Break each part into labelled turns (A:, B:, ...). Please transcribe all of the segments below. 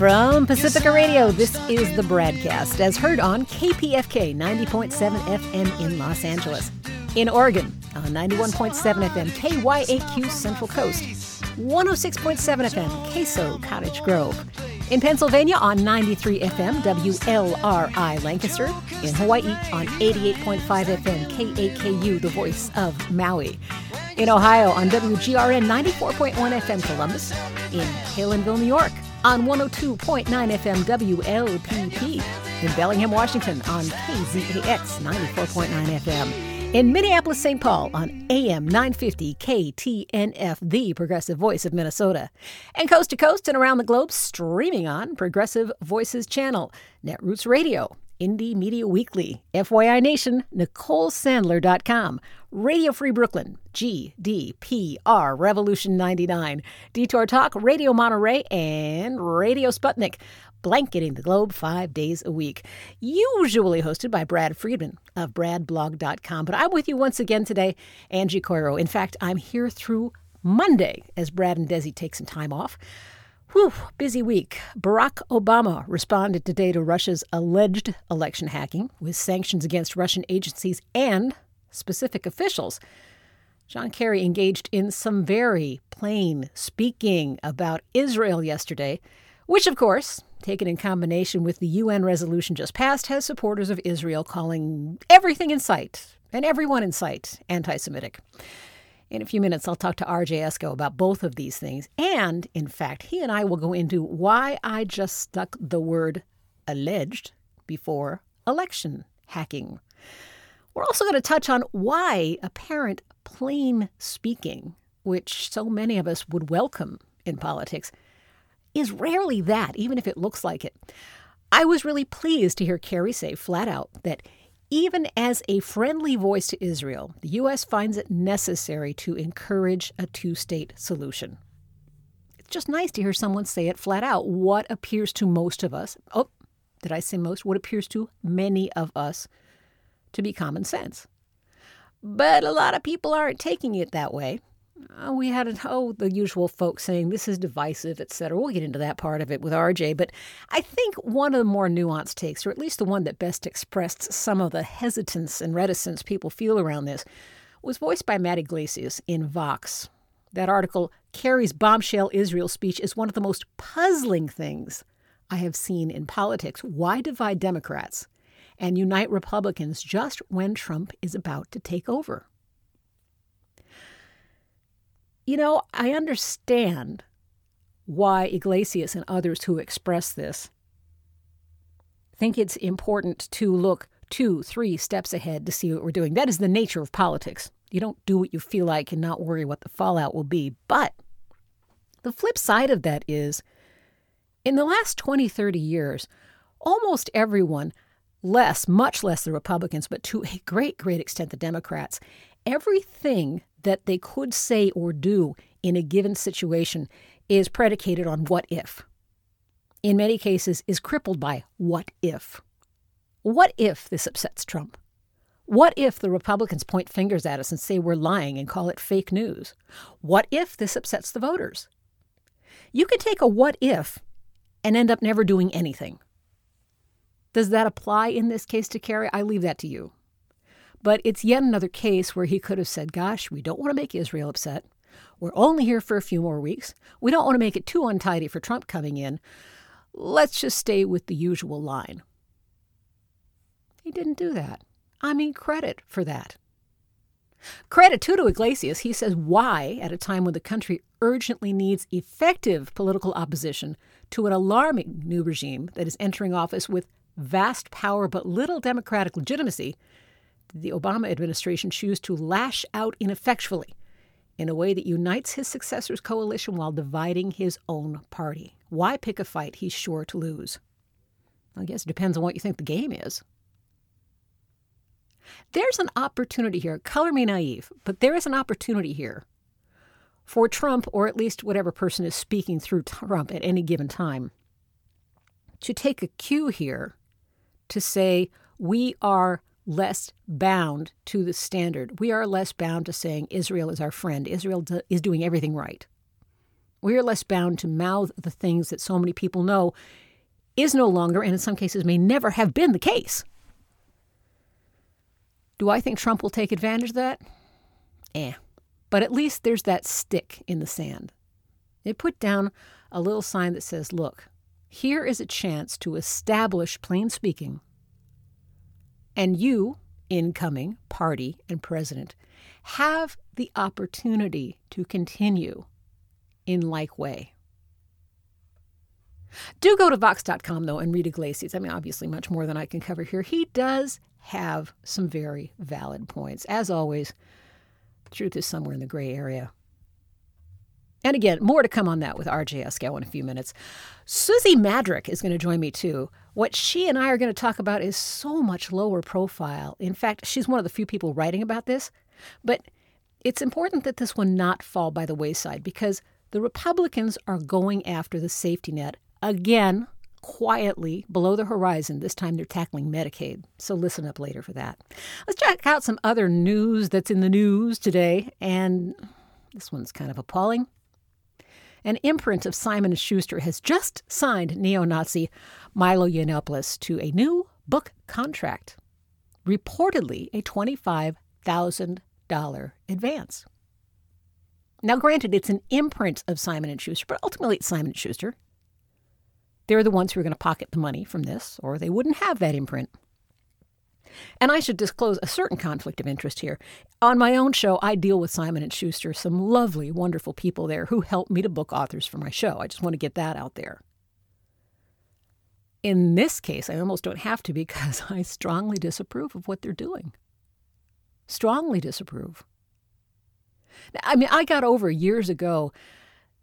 A: From Pacifica Radio, this is the BradCast, as heard on KPFK 90.7 FM in Los Angeles. In Oregon, on 91.7 FM KYAQ Central Coast, 106.7 FM Queso Cottage Grove. In Pennsylvania on 93 FM WLRI Lancaster. In Hawaii on 88.5 FM KAKU, the voice of Maui. In Ohio on WGRN 94.1 FM Columbus. In Palenville, New York on 102.9 FM WLPP. In Bellingham, Washington on KZAX 94.9 FM. In Minneapolis, St. Paul on AM 950 KTNF, the progressive voice of Minnesota. And coast to coast and around the globe, streaming on Progressive Voices channel, Netroots Radio, Indie Media Weekly, FYI Nation, NicoleSandler.com, Radio Free Brooklyn, GDPR Revolution 99, Detour Talk, Radio Monterey, and Radio Sputnik, blanketing the globe five days a week. Usually hosted by Brad Friedman of BradBlog.com. But I'm with you once again today, Angie Coiro. In fact, I'm here through Monday as Brad and Desi take some time off. Whew, busy week. Barack Obama responded today to Russia's alleged election hacking with sanctions against Russian agencies and specific officials. John Kerry engaged in some very plain speaking about Israel yesterday, which, of course, taken in combination with the UN resolution just passed, has supporters of Israel calling everything in sight and everyone in sight anti Semitic. In a few minutes, I'll talk to RJ Eskow about both of these things. And in fact, he and I will go into why I just stuck the word alleged before election hacking. We're also going to touch on why apparent plain speaking, which so many of us would welcome in politics, is rarely that, even if it looks like it. I was really pleased to hear Kerry say flat out that even as a friendly voice to Israel, the U.S. finds it necessary to encourage a two state solution. It's just nice to hear someone say it flat out. What appears to most of us, oh, did I say most? What appears to many of us to be common sense. But a lot of people aren't taking it that way. Uh, we had oh the usual folks saying this is divisive, etc. We'll get into that part of it with RJ, but I think one of the more nuanced takes, or at least the one that best expressed some of the hesitance and reticence people feel around this, was voiced by Matt Yglesias in Vox. That article, Kerry's bombshell Israel speech, is one of the most puzzling things I have seen in politics. Why divide Democrats and unite Republicans just when Trump is about to take over? You know, I understand why Yglesias and others who express this think it's important to look two, three steps ahead to see what we're doing. That is the nature of politics. You don't do what you feel like and not worry what the fallout will be. But the flip side of that is in the last 20, 30 years, almost everyone, less, much less the Republicans, but to a great, great extent the Democrats, everything that they could say or do in a given situation is predicated on what if. In many cases, is crippled by what if. What if this upsets Trump? What if the Republicans point fingers at us and say we're lying and call it fake news? What if this upsets the voters? You can take a what if and end up never doing anything. Does that apply in this case to Kerry? I leave that to you. But it's yet another case where he could have said, Gosh, we don't want to make Israel upset. We're only here for a few more weeks. We don't want to make it too untidy for Trump coming in. Let's just stay with the usual line. He didn't do that. I mean, credit for that. Credit too to Yglesias. He says, why, at a time when the country urgently needs effective political opposition to an alarming new regime that is entering office with vast power but little democratic legitimacy, the Obama administration choose to lash out ineffectually in a way that unites his successor's coalition while dividing his own party. Why pick a fight he's sure to lose? I guess it depends on what you think the game is. There's an opportunity here. Color me naive, but there is an opportunity here for Trump, or at least whatever person is speaking through Trump at any given time, to take a cue here to say, we are less bound to the standard. We are less bound to saying Israel is our friend. Israel do, is doing everything right. We are less bound to mouth the things that so many people know is no longer, and in some cases may never have been the case. Do I think Trump will take advantage of that? Eh. But at least there's that stick in the sand. They put down a little sign that says, Look, here is a chance to establish plain speaking. And you, incoming party and president, have the opportunity to continue in like way. Do go to Vox.com, though, and read Yglesias. I mean, obviously, much more than I can cover here. He does have some very valid points. As always, truth is somewhere in the gray area. And again, more to come on that with RJ Eskow in a few minutes. Susie Madrak is going to join me too. What she and I are going to talk about is so much lower profile. In fact, she's one of the few people writing about this. But it's important that this one not fall by the wayside because the Republicans are going after the safety net again, quietly below the horizon. This time they're tackling Medicaid. So listen up later for that. Let's check out some other news that's in the news today. And this one's kind of appalling. An imprint of Simon & Schuster has just signed neo-Nazi Milo Yiannopoulos to a new book contract, reportedly a $25,000 advance. Now, granted, it's an imprint of Simon & Schuster, but ultimately it's Simon & Schuster. They're the ones who are going to pocket the money from this, or they wouldn't have that imprint. And I should disclose a certain conflict of interest here. On my own show, I deal with Simon and Schuster, some lovely, wonderful people there who help me to book authors for my show. I just want to get that out there. In this case, I almost don't have to because I strongly disapprove of what they're doing. Strongly disapprove. I mean, I got over years ago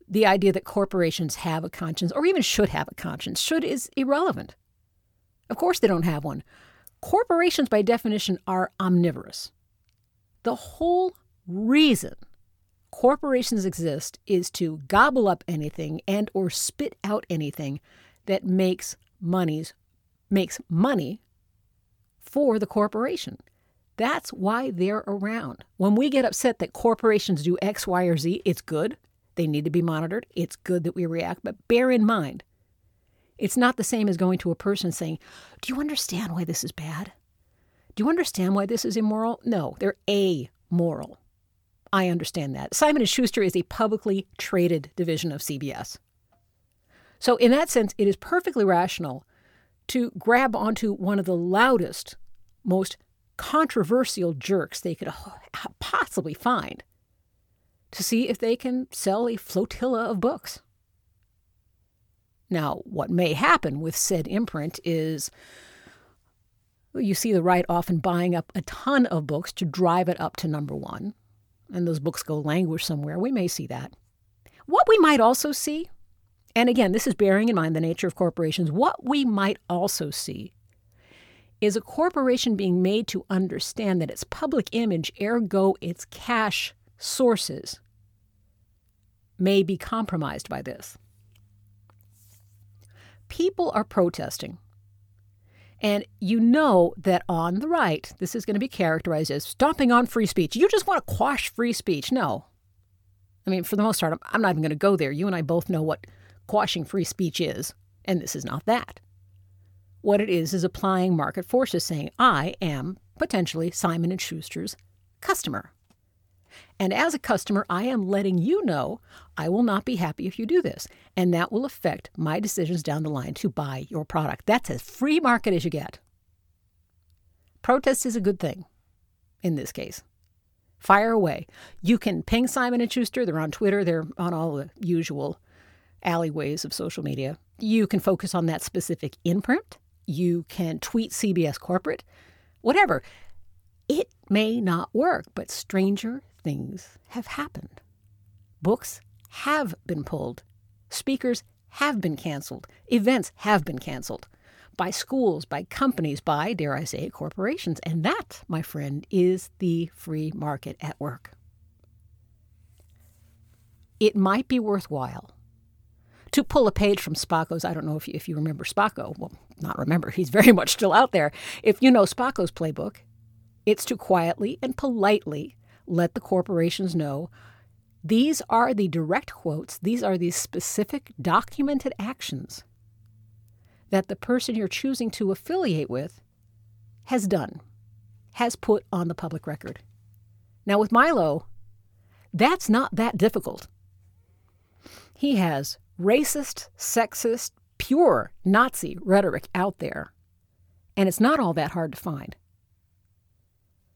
A: the idea that corporations have a conscience or even should have a conscience. Should is irrelevant. Of course, they don't have one. Corporations, by definition, are omnivorous. The whole reason corporations exist is to gobble up anything and or spit out anything that makes monies makes money for the corporation. That's why they're around. When we get upset that corporations do X, Y, or Z, it's good. They need to be monitored. It's good that we react. But bear in mind, it's not the same as going to a person saying, Do you understand why this is bad? Do you understand why this is immoral? No, they're amoral. I understand that. Simon & Schuster is a publicly traded division of CBS. So in that sense, it is perfectly rational to grab onto one of the loudest, most controversial jerks they could possibly find to see if they can sell a flotilla of books. Now, what may happen with said imprint is you see the right often buying up a ton of books to drive it up to number one, and those books go languish somewhere. We may see that. What we might also see, and again, this is bearing in mind the nature of corporations, what we might also see is a corporation being made to understand that its public image, ergo its cash sources, may be compromised by this people are protesting. And you know that on the right, this is going to be characterized as stomping on free speech. You just want to quash free speech. No. I mean, for the most part, I'm not even going to go there. You and I both know what quashing free speech is, and this is not that. What it is is applying market forces, saying, I am potentially Simon & Schuster's customer. And as a customer, I am letting you know I will not be happy if you do this. And that will affect my decisions down the line to buy your product. That's as free market as you get. Protest is a good thing in this case. Fire away. You can ping Simon and Schuster. They're on Twitter. They're on all the usual alleyways of social media. You can focus on that specific imprint. You can tweet CBS corporate. Whatever. It may not work, but stranger things have happened. Books have been pulled. Speakers have been canceled. Events have been canceled by schools, by companies, by, dare I say, corporations. And that, my friend, is the free market at work. It might be worthwhile to pull a page from Spocko's. I don't know if you, if you remember Spocko. Well, not remember, he's very much still out there. If you know Spocko's playbook, it's to quietly and politely let the corporations know These are the direct quotes, these are the specific documented actions that the person you're choosing to affiliate with has done, has put on the public record. Now, with Milo, that's not that difficult. He has racist, sexist, pure Nazi rhetoric out there, and it's not all that hard to find.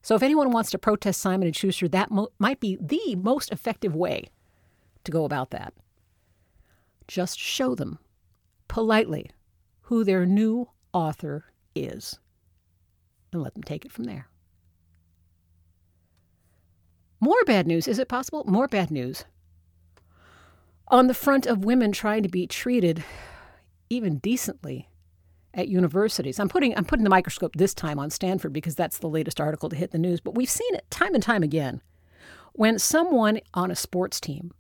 A: So, if anyone wants to protest Simon and Schuster, that mo- might be the most effective way to go about that. Just show them politely who their new author is and let them take it from there. More bad news. Is it possible? More bad news. On the front of women trying to be treated even decently at universities. I'm putting I'm putting the microscope this time on Stanford because that's the latest article to hit the news, but we've seen it time and time again. When someone on a sports team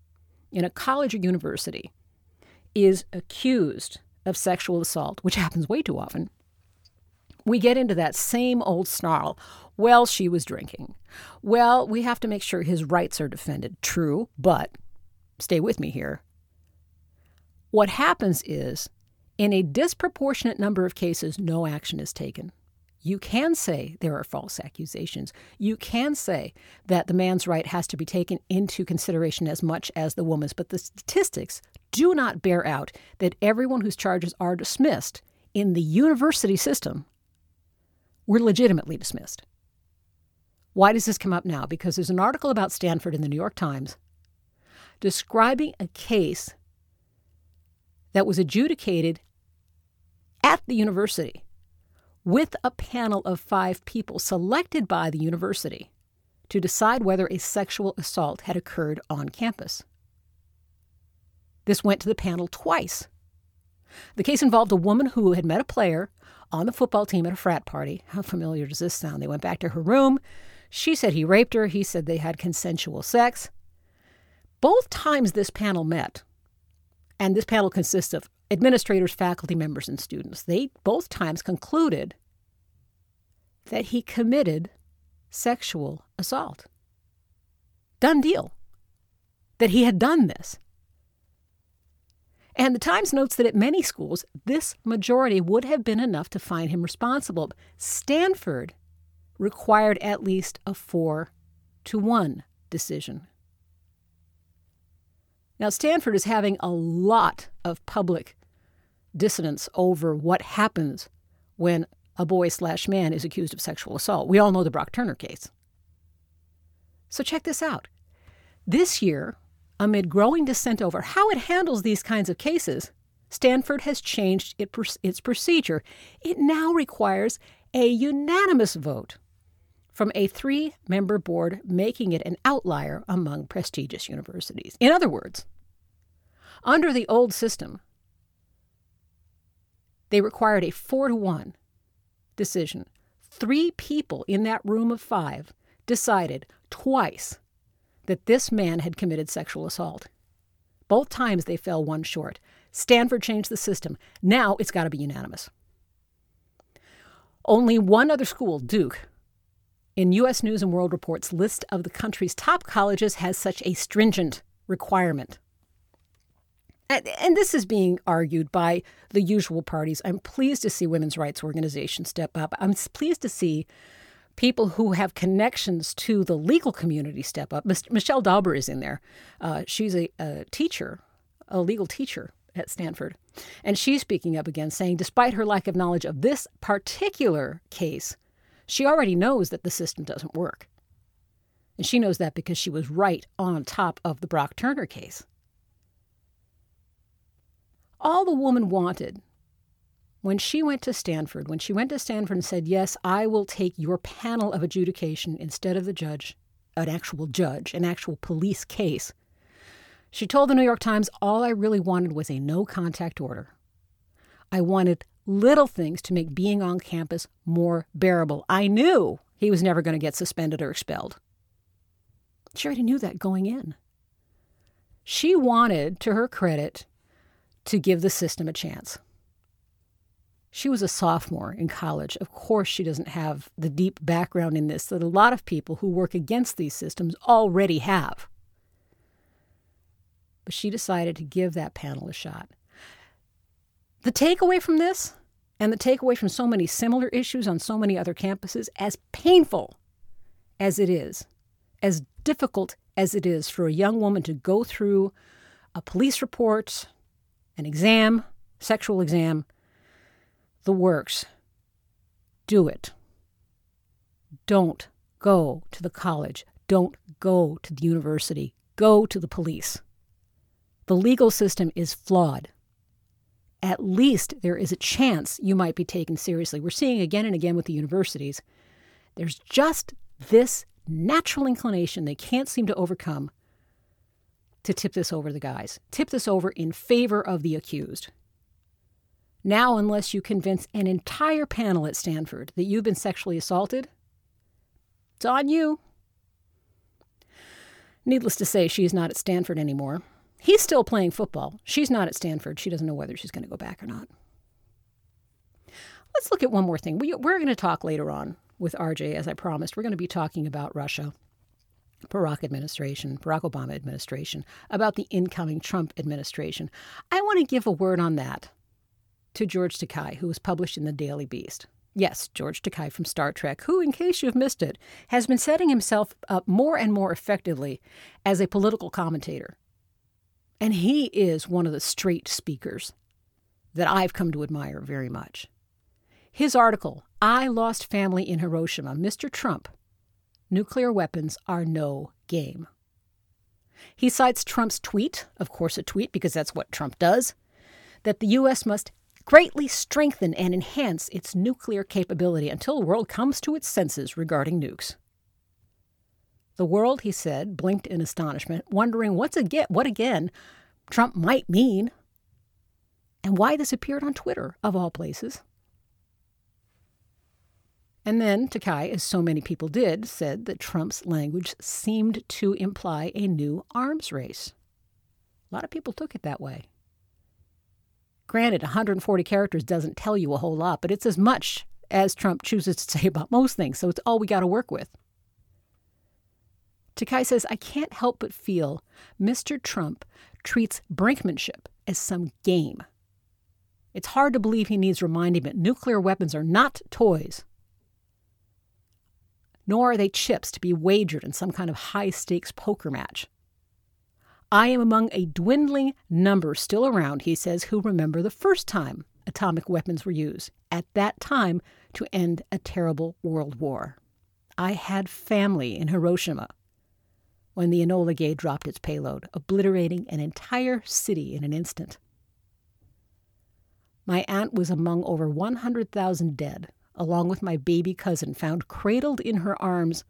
A: in a college or university is accused of sexual assault, which happens way too often, we get into that same old snarl. Well, she was drinking. Well, we have to make sure his rights are defended. True, but stay with me here. What happens is, in a disproportionate number of cases, no action is taken. You can say there are false accusations. You can say that the man's right has to be taken into consideration as much as the woman's, but the statistics do not bear out that everyone whose charges are dismissed in the university system were legitimately dismissed. Why does this come up now? Because there's an article about Stanford in the New York Times describing a case that was adjudicated at the university with a panel of five people selected by the university to decide whether a sexual assault had occurred on campus. This went to the panel twice. The case involved a woman who had met a player on the football team at a frat party. How familiar does this sound? They went back to her room. She said he raped her. He said they had consensual sex. Both times this panel met, and this panel consists of administrators, faculty members, and students, they both times concluded that he committed sexual assault. Done deal. That he had done this. And the Times notes that at many schools, this majority would have been enough to find him responsible. Stanford required at least a four to one decision. Now, Stanford is having a lot of public dissonance over what happens when a boy slash man is accused of sexual assault. We all know the Brock Turner case. So, check this out. This year, amid growing dissent over how it handles these kinds of cases, Stanford has changed its procedure. It now requires a unanimous vote from a three member board, making it an outlier among prestigious universities. In other words, under the old system, they required a four to one decision. Three people in that room of five decided twice that this man had committed sexual assault. Both times they fell one short. Stanford changed the system. Now it's got to be unanimous. Only one other school, Duke, in U.S. News and World Report's list of the country's top colleges has such a stringent requirement. And this is being argued by the usual parties. I'm pleased to see women's rights organizations step up. I'm pleased to see people who have connections to the legal community step up. Michelle Dauber is in there. Uh, she's a, a teacher, a legal teacher at Stanford. And she's speaking up again, saying despite her lack of knowledge of this particular case, she already knows that the system doesn't work. And she knows that because she was right on top of the Brock Turner case. All the woman wanted when she went to Stanford, when she went to Stanford and said, Yes, I will take your panel of adjudication instead of the judge, an actual judge, an actual police case, she told the New York Times, All I really wanted was a no contact order. I wanted little things to make being on campus more bearable. I knew he was never going to get suspended or expelled. She already knew that going in. She wanted, to her credit, to give the system a chance. She was a sophomore in college. Of course, she doesn't have the deep background in this that a lot of people who work against these systems already have. but she decided to give that panel a shot. The takeaway from this, and the takeaway from so many similar issues on so many other campuses, as painful as it is, as difficult as it is for a young woman to go through a police report, an exam, sexual exam, the works, do it. Don't go to the college. Don't go to the university. Go to the police. The legal system is flawed. At least there is a chance you might be taken seriously. We're seeing again and again with the universities. There's just this natural inclination they can't seem to overcome to tip this over the guys, tip this over in favor of the accused. Now, unless you convince an entire panel at Stanford that you've been sexually assaulted, it's on you. Needless to say, she's not at Stanford anymore. He's still playing football. She's not at Stanford. She doesn't know whether she's going to go back or not. Let's look at one more thing. We, we're going to talk later on with RJ, as I promised. We're going to be talking about Russia, Barack administration, Barack Obama administration, about the incoming Trump administration. I want to give a word on that to George Takei, who was published in the Daily Beast. Yes, George Takei from Star Trek, who, in case you've missed it, has been setting himself up more and more effectively as a political commentator. And he is one of the straight speakers that I've come to admire very much. His article, I Lost Family in Hiroshima, Mr. Trump, Nuclear Weapons Are No Game. He cites Trump's tweet, of course, a tweet because that's what Trump does, that the U.S. must greatly strengthen and enhance its nuclear capability until the world comes to its senses regarding nukes. The world, he said, blinked in astonishment, wondering what's again, what again Trump might mean, and why this appeared on Twitter, of all places. And then Takei, as so many people did, said that Trump's language seemed to imply a new arms race. A lot of people took it that way. Granted, 140 characters doesn't tell you a whole lot, but it's as much as Trump chooses to say about most things, so it's all we got to work with. Takei says, I can't help but feel Mr. Trump treats brinkmanship as some game. It's hard to believe he needs reminding that nuclear weapons are not toys, nor are they chips to be wagered in some kind of high stakes poker match. I am among a dwindling number still around, he says, who remember the first time atomic weapons were used, at that time to end a terrible world war. I had family in Hiroshima when the Enola Gay dropped its payload, obliterating an entire city in an instant. My aunt was among over 100,000 dead, along with my baby cousin, found cradled in her arms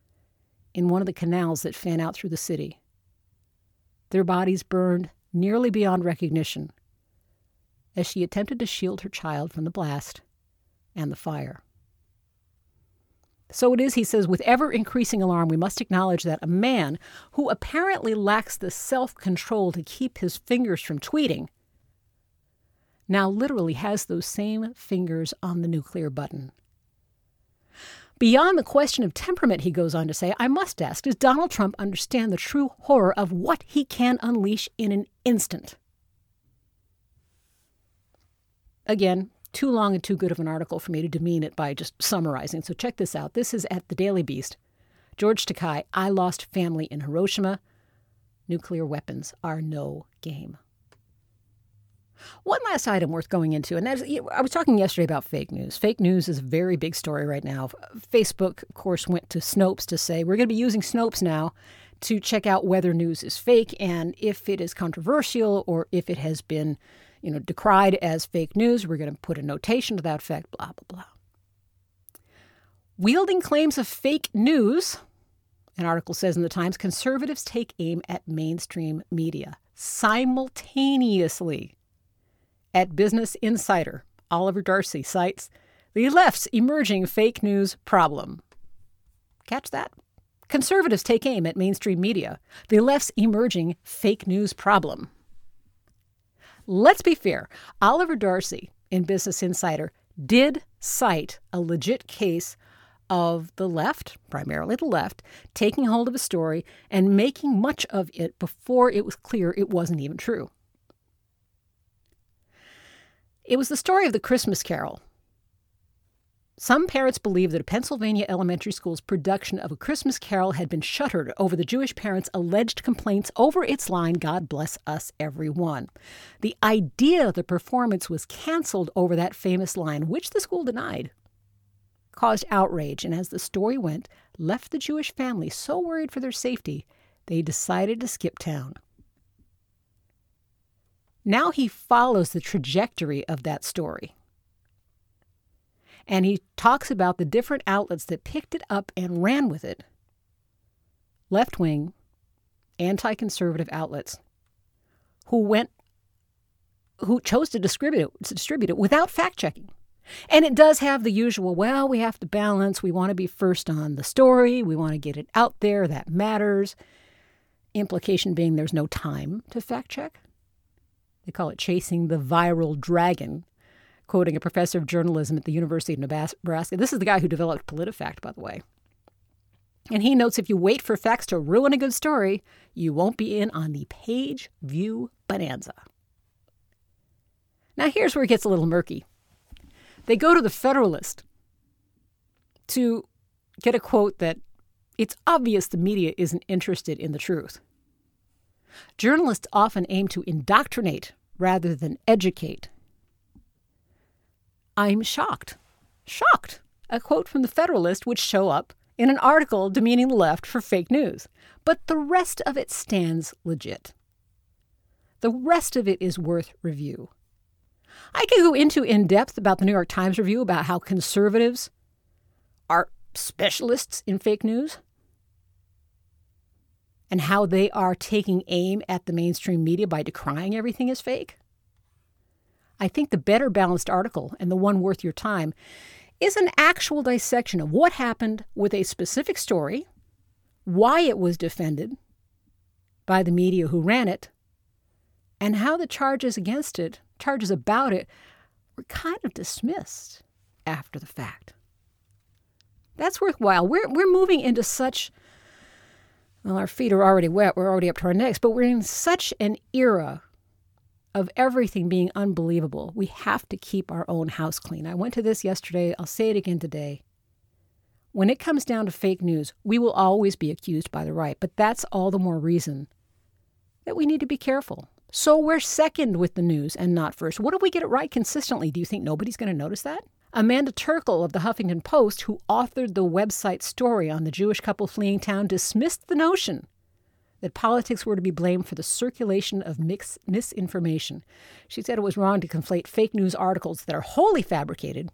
A: in one of the canals that fan out through the city their bodies burned nearly beyond recognition as she attempted to shield her child from the blast and the fire. So it is, he says, with ever increasing alarm, we must acknowledge that a man who apparently lacks the self control to keep his fingers from tweeting now literally has those same fingers on the nuclear button. Beyond the question of temperament, he goes on to say, I must ask, does Donald Trump understand the true horror of what he can unleash in an instant? Again, too long and too good of an article for me to demean it by just summarizing. So check this out. This is at the Daily Beast. George Takei, I lost family in Hiroshima. Nuclear weapons are no game. One last item worth going into, and that is I was talking yesterday about fake news. Fake news is a very big story right now. Facebook, of course, went to Snopes to say we're going to be using Snopes now to check out whether news is fake and if it is controversial or if it has been, you know, decried as fake news. We're going to put a notation to that effect. Blah blah blah. Wielding claims of fake news, an article says in the Times, conservatives take aim at mainstream media simultaneously. At Business Insider, Oliver Darcy cites the left's emerging fake news problem. Catch that? Conservatives take aim at mainstream media. The left's emerging fake news problem. Let's be fair. Oliver Darcy in Business Insider did cite a legit case of the left, primarily the left, taking hold of a story and making much of it before it was clear it wasn't even true. It was the story of the Christmas Carol. Some parents believe that a Pennsylvania elementary school's production of A Christmas Carol had been shuttered over the Jewish parents' alleged complaints over its line, God bless us, everyone. The idea the performance was canceled over that famous line, which the school denied, caused outrage, and as the story went, left the Jewish family so worried for their safety, they decided to skip town. Now he follows the trajectory of that story. And he talks about the different outlets that picked it up and ran with it left wing, anti conservative outlets who went who chose to distribute it, to distribute it without fact checking. And it does have the usual, well, we have to balance. We want to be first on the story. We want to get it out there. That matters. Implication being there's no time to fact check. They call it chasing the viral dragon, quoting a professor of journalism at the University of Nebraska. This is the guy who developed PolitiFact, by the way. And he notes if you wait for facts to ruin a good story, you won't be in on the page view bonanza. Now, here's where it gets a little murky. They go to the Federalist to get a quote that it's obvious the media isn't interested in the truth. Journalists often aim to indoctrinate rather than educate. I'm shocked. Shocked. A quote from the Federalist would show up in an article demeaning the left for fake news. But the rest of it stands legit. The rest of it is worth review. I could go into in depth about the New York Times review about how conservatives are specialists in fake news and how they are taking aim at the mainstream media by decrying everything as fake. I think the better balanced article and the one worth your time is an actual dissection of what happened with a specific story, why it was defended by the media who ran it, and how the charges against it, charges about it, were kind of dismissed after the fact. That's worthwhile. We're, we're moving into such well, our feet are already wet. We're already up to our necks, but we're in such an era of everything being unbelievable. We have to keep our own house clean. I went to this yesterday. I'll say it again today. When it comes down to fake news, we will always be accused by the right, but that's all the more reason that we need to be careful. So we're second with the news and not first. What if we get it right consistently? Do you think nobody's going to notice that? Amanda Terkel of the Huffington Post, who authored the website story on the Jewish couple fleeing town, dismissed the notion that politics were to be blamed for the circulation of mix- misinformation. She said it was wrong to conflate fake news articles that are wholly fabricated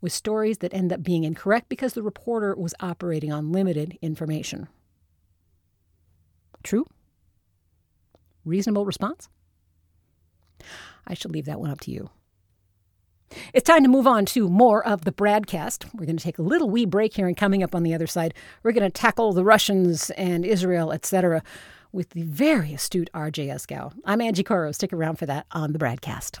A: with stories that end up being incorrect because the reporter was operating on limited information. True? Reasonable response? I shall leave that one up to you. It's time to move on to more of the BradCast. We're going to take a little wee break here, and coming up on the other side, we're going to tackle the Russians and Israel, etc., with the very astute RJ Eskow. I'm Angie Coiro. Stick around for that on the BradCast.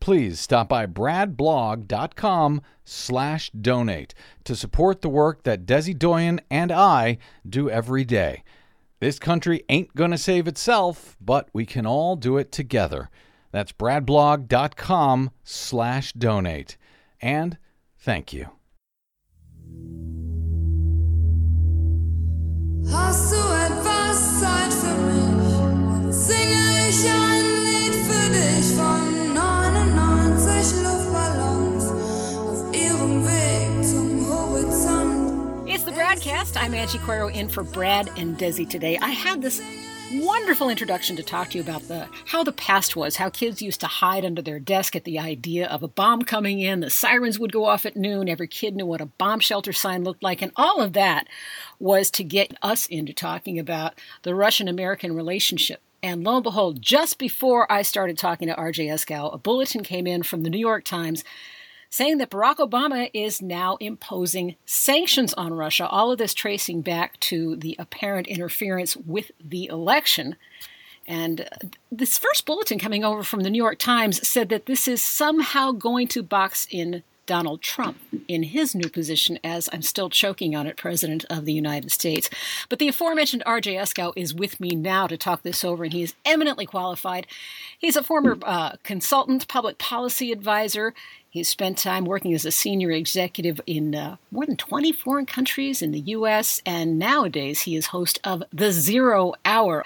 B: please stop by bradblog.com slash donate to support the work that Desi Doyen and I do every day. This country ain't going to save itself, but we can all do it together. That's bradblog.com slash donate. And thank you. Hast du etwas Zeit für mich? Singe ich ein Lied für dich von
A: BradCast. I'm Angie Coiro in for Brad and Desi today. I had this wonderful introduction to talk to you about the how the past was, how kids used to hide under their desk at the idea of a bomb coming in, the sirens would go off at noon, every kid knew what a bomb shelter sign looked like, and all of that was to get us into talking about the Russian American relationship. And lo and behold, just before I started talking to RJ Eskow, a bulletin came in from the New York Times saying that Barack Obama is now imposing sanctions on Russia. All of this tracing back to the apparent interference with the election. And this first bulletin coming over from the New York Times said that this is somehow going to box in Donald Trump in his new position as I'm still choking on it, President of the United States. But the aforementioned RJ Eskow is with me now to talk this over, and he is eminently qualified. He's a former uh, consultant, public policy advisor. He's spent time working as a senior executive in uh, more than 20 foreign countries in the U.S., and nowadays he is host of The Zero Hour.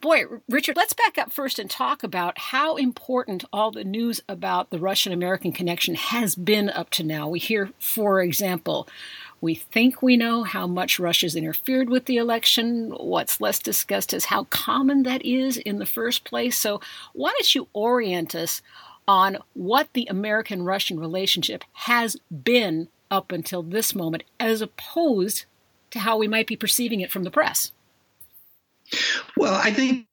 A: Boy, Richard, let's back up first and talk about how important all the news about the Russian American connection has been up to now. We hear, for example, we think we know how much Russia's interfered with the election. What's less discussed is how common that is in the first place. So, why don't you orient us on what the American Russian relationship has been up until this moment, as opposed to how we might be perceiving it from the press?
C: Well, I think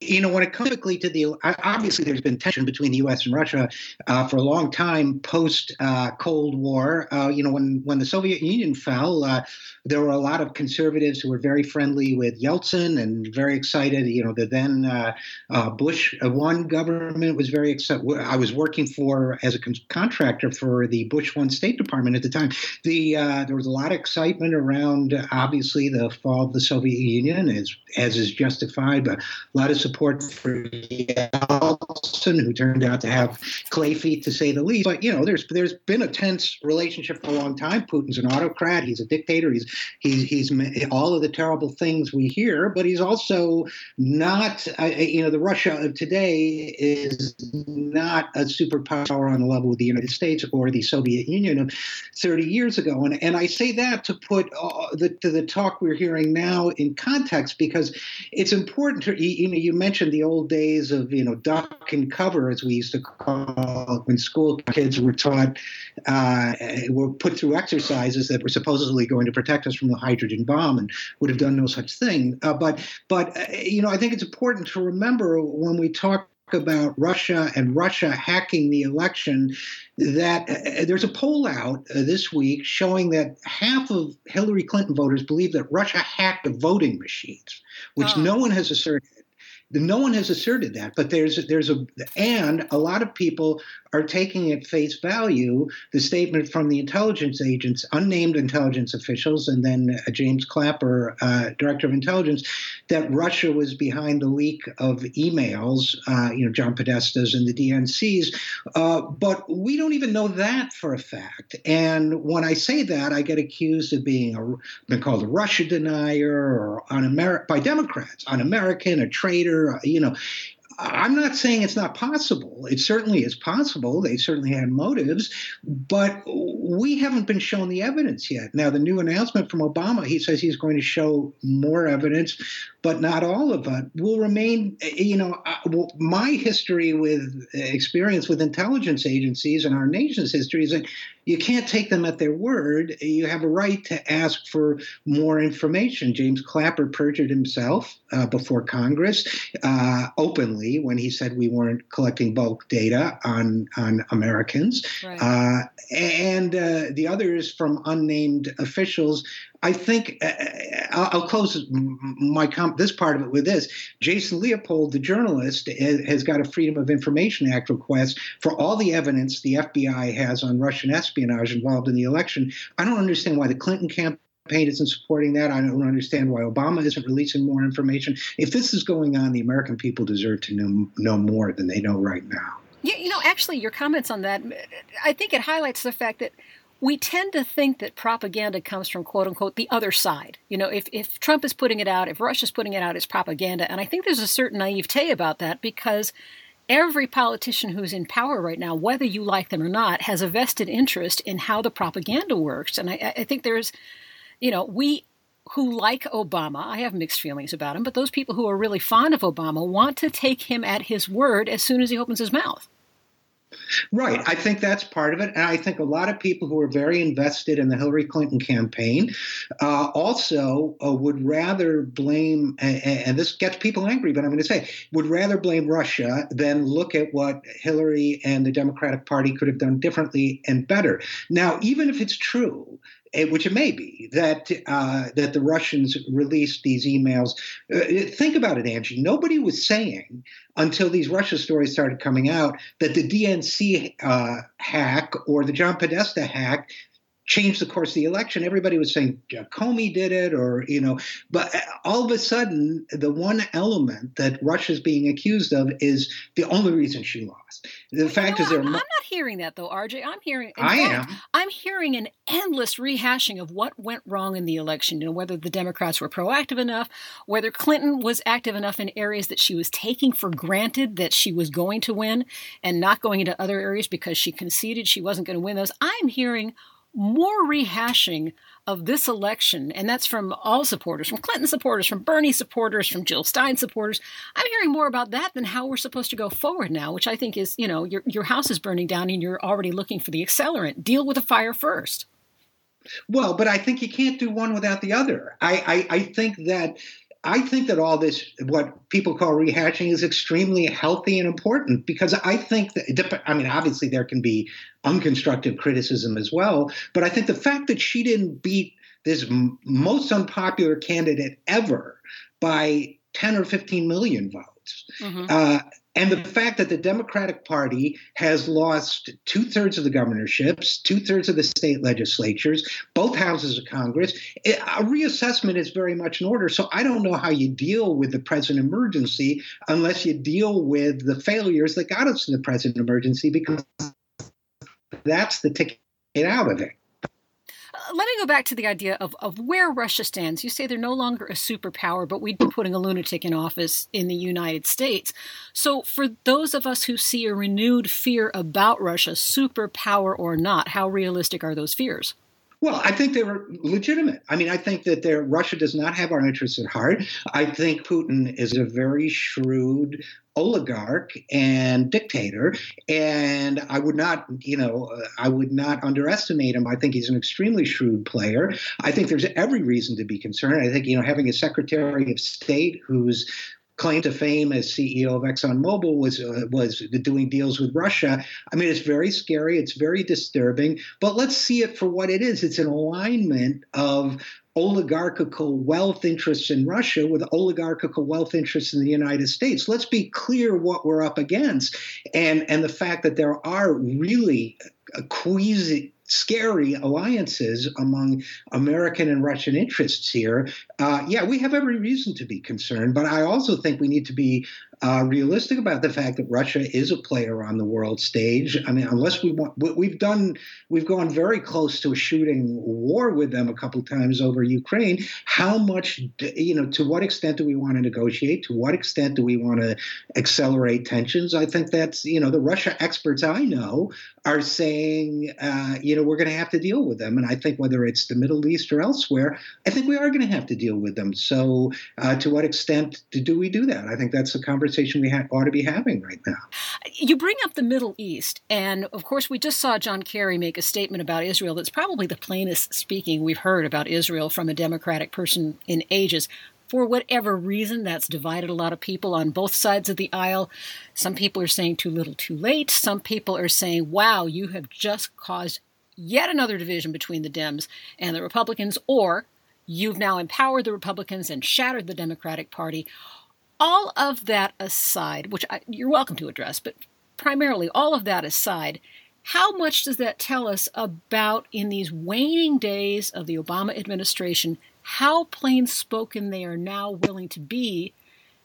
C: you know, when it comes quickly to the obviously there's been tension between the U.S. and Russia uh, for a long time post uh, Cold War. Uh, you know, when when the Soviet Union fell, uh, there were a lot of conservatives who were very friendly with Yeltsin and very excited. You know, the then uh, uh, Bush one government was very excited. I was working for as a con- contractor for the Bush one State Department at the time. The there was a lot of excitement around obviously the fall of the Soviet Union, as as is justified, but lot of support for Yeltsin, who turned out to have clay feet to say the least. But you know, there's there's been a tense relationship for a long time. Putin's an autocrat. He's a dictator. He's he's he's all of the terrible things we hear, but he's also not. Uh, you know, the Russia of today is not a superpower on the level of the United States or the Soviet Union of 30 years ago. And and I say that to put uh, the to the talk we're hearing now in context because it's important to you know you mentioned the old days of you know duck and cover, as we used to call it, when school kids were taught, uh, were put through exercises that were supposedly going to protect us from the hydrogen bomb, and would have done no such thing. Uh, but but uh, you know, I think it's important to remember when we talk about Russia and Russia hacking the election that uh, there's a poll out uh, this week showing that half of Hillary Clinton voters believe that Russia hacked the voting machines, which oh. no one has asserted. No one has asserted that, but there's there's a and a lot of people are taking at face value the statement from the intelligence agents, unnamed intelligence officials, and then uh, James Clapper, uh, director of intelligence, that Russia was behind the leak of emails, uh, you know, John Podesta's and the DNC's. Uh, but we don't even know that for a fact. And when I say that, I get accused of being a, been called a Russia denier or un by Democrats, un-American, a traitor, uh, you know. I'm not saying it's not possible. It certainly is possible. They certainly had motives, but we haven't been shown the evidence yet. Now, the new announcement from Obama, he says he's going to show more evidence, but not all of it will remain. You know, uh, my history with experience with intelligence agencies and our nation's history is that you can't take them at their word. You have a right to ask for more information. James Clapper perjured himself uh, before Congress uh, openly when he said we weren't collecting bulk data on on Americans, right. uh, and uh, the others from unnamed officials I think uh, uh I'll close my comp, this part of it with this. Jason Leopold, the journalist, has got a Freedom of Information Act request for all the evidence the FBI has on Russian espionage involved in the election. I don't understand why the Clinton campaign isn't supporting that. I don't understand why Obama isn't releasing more information. If this is going on, the American people deserve to know, know more than they know right now.
A: Yeah, you know, actually, your comments on that, I think it highlights the fact that we tend to think that propaganda comes from quote unquote the other side. You know, if, if Trump is putting it out, if Russia's putting it out, it's propaganda. And I think there's a certain naivete about that because every politician who's in power right now, whether you like them or not, has a vested interest in how the propaganda works. And I, I think there's, you know, we who like Obama, I have mixed feelings about him, but those people who are really fond of Obama want to take him at his word as soon as he opens his mouth.
C: Right. I think that's part of it. And I think a lot of people who are very invested in the Hillary Clinton campaign uh, also uh, would rather blame, and, and, this gets people angry, but I'm going to say, would rather blame Russia than look at what Hillary and the Democratic Party could have done differently and better. Now, even if it's true which it may be that uh, that the Russians released these emails. Uh, think about it, Angie. Nobody was saying until these Russia stories started coming out that the DNC uh, hack or the John Podesta hack changed the course of the election. Everybody was saying Comey did it, or you know, but uh, all of a sudden, the one element that Russia's being accused of is the only reason she lost. The
A: well,
C: fact
A: know,
C: is, there.
A: I'm, I'm, not hearing that though, RJ. I'm hearing.
C: I
A: fact,
C: am.
A: I'm hearing an endless rehashing of what went wrong in the election. You know, whether the Democrats were proactive enough, whether Clinton was active enough in areas that she was taking for granted that she was going to win, and not going into other areas because she conceded she wasn't going to win those. I'm hearing more rehashing of this election, and that's from all supporters, from Clinton supporters, from Bernie supporters, from Jill Stein supporters. I'm hearing more about that than how we're supposed to go forward now, which I think is, you know, your your house is burning down and you're already looking for the accelerant. Deal with the fire first.
C: Well, but I think you can't do one without the other. I, I, I think that I think that all this, what people call rehashing, is extremely healthy and important because I think that, I mean, obviously there can be unconstructive criticism as well, but I think the fact that she didn't beat this most unpopular candidate ever by 10 or 15 million votes. Mm-hmm. Uh, and the fact that the Democratic Party has lost two thirds of the governorships, two thirds of the state legislatures, both houses of Congress, a reassessment is very much in order. So I don't know how you deal with the present emergency unless you deal with the failures that got us to the present emergency, because that's the ticket out of it
A: let me go back to the idea of, of where Russia stands. You say they're no longer a superpower, but we'd be putting a lunatic in office in the United States. So, for those of us who see a renewed fear about Russia, superpower or not, how realistic are those fears?
C: Well, I think they were legitimate. I mean, I think that Russia does not have our interests at heart. I think Putin is a very shrewd oligarch and dictator, and I would not, you know, I would not underestimate him. I think he's an extremely shrewd player. I think there's every reason to be concerned. I think, you know, having a Secretary of State who's claim to fame as CEO of ExxonMobil was uh, was doing deals with Russia. I mean, it's very scary. It's very disturbing. But let's see it for what it is. It's an alignment of oligarchical wealth interests in Russia with oligarchical wealth interests in the United States. Let's be clear what we're up against, and and the fact that there are really a queasy scary alliances among American and Russian interests here, uh, yeah, we have every reason to be concerned. But I also think we need to be uh, realistic about the fact that Russia is a player on the world stage. I mean, unless we want, we've done, we've gone very close to a shooting war with them a couple times over Ukraine. How much, you know, to what extent do we want to negotiate? To what extent do we want to accelerate tensions? I think that's, you know, the Russia experts I know are saying, uh, you know, we're going to have to deal with them. And I think whether it's the Middle East or elsewhere, I think we are going to have to deal with them. So, uh, to what extent do we do that? I think that's a conversation conversation we ha- ought to be having right now.
A: You bring up the Middle East, and of course, we just saw John Kerry make a statement about Israel that's probably the plainest speaking we've heard about Israel from a Democratic person in ages. For whatever reason, that's divided a lot of people on both sides of the aisle. Some people are saying too little, too late. Some people are saying, wow, you have just caused yet another division between the Dems and the Republicans, or you've now empowered the Republicans and shattered the Democratic Party all of that aside, which I, you're welcome to address, but primarily all of that aside, how much does that tell us about in these waning days of the Obama administration how plain spoken they are now willing to be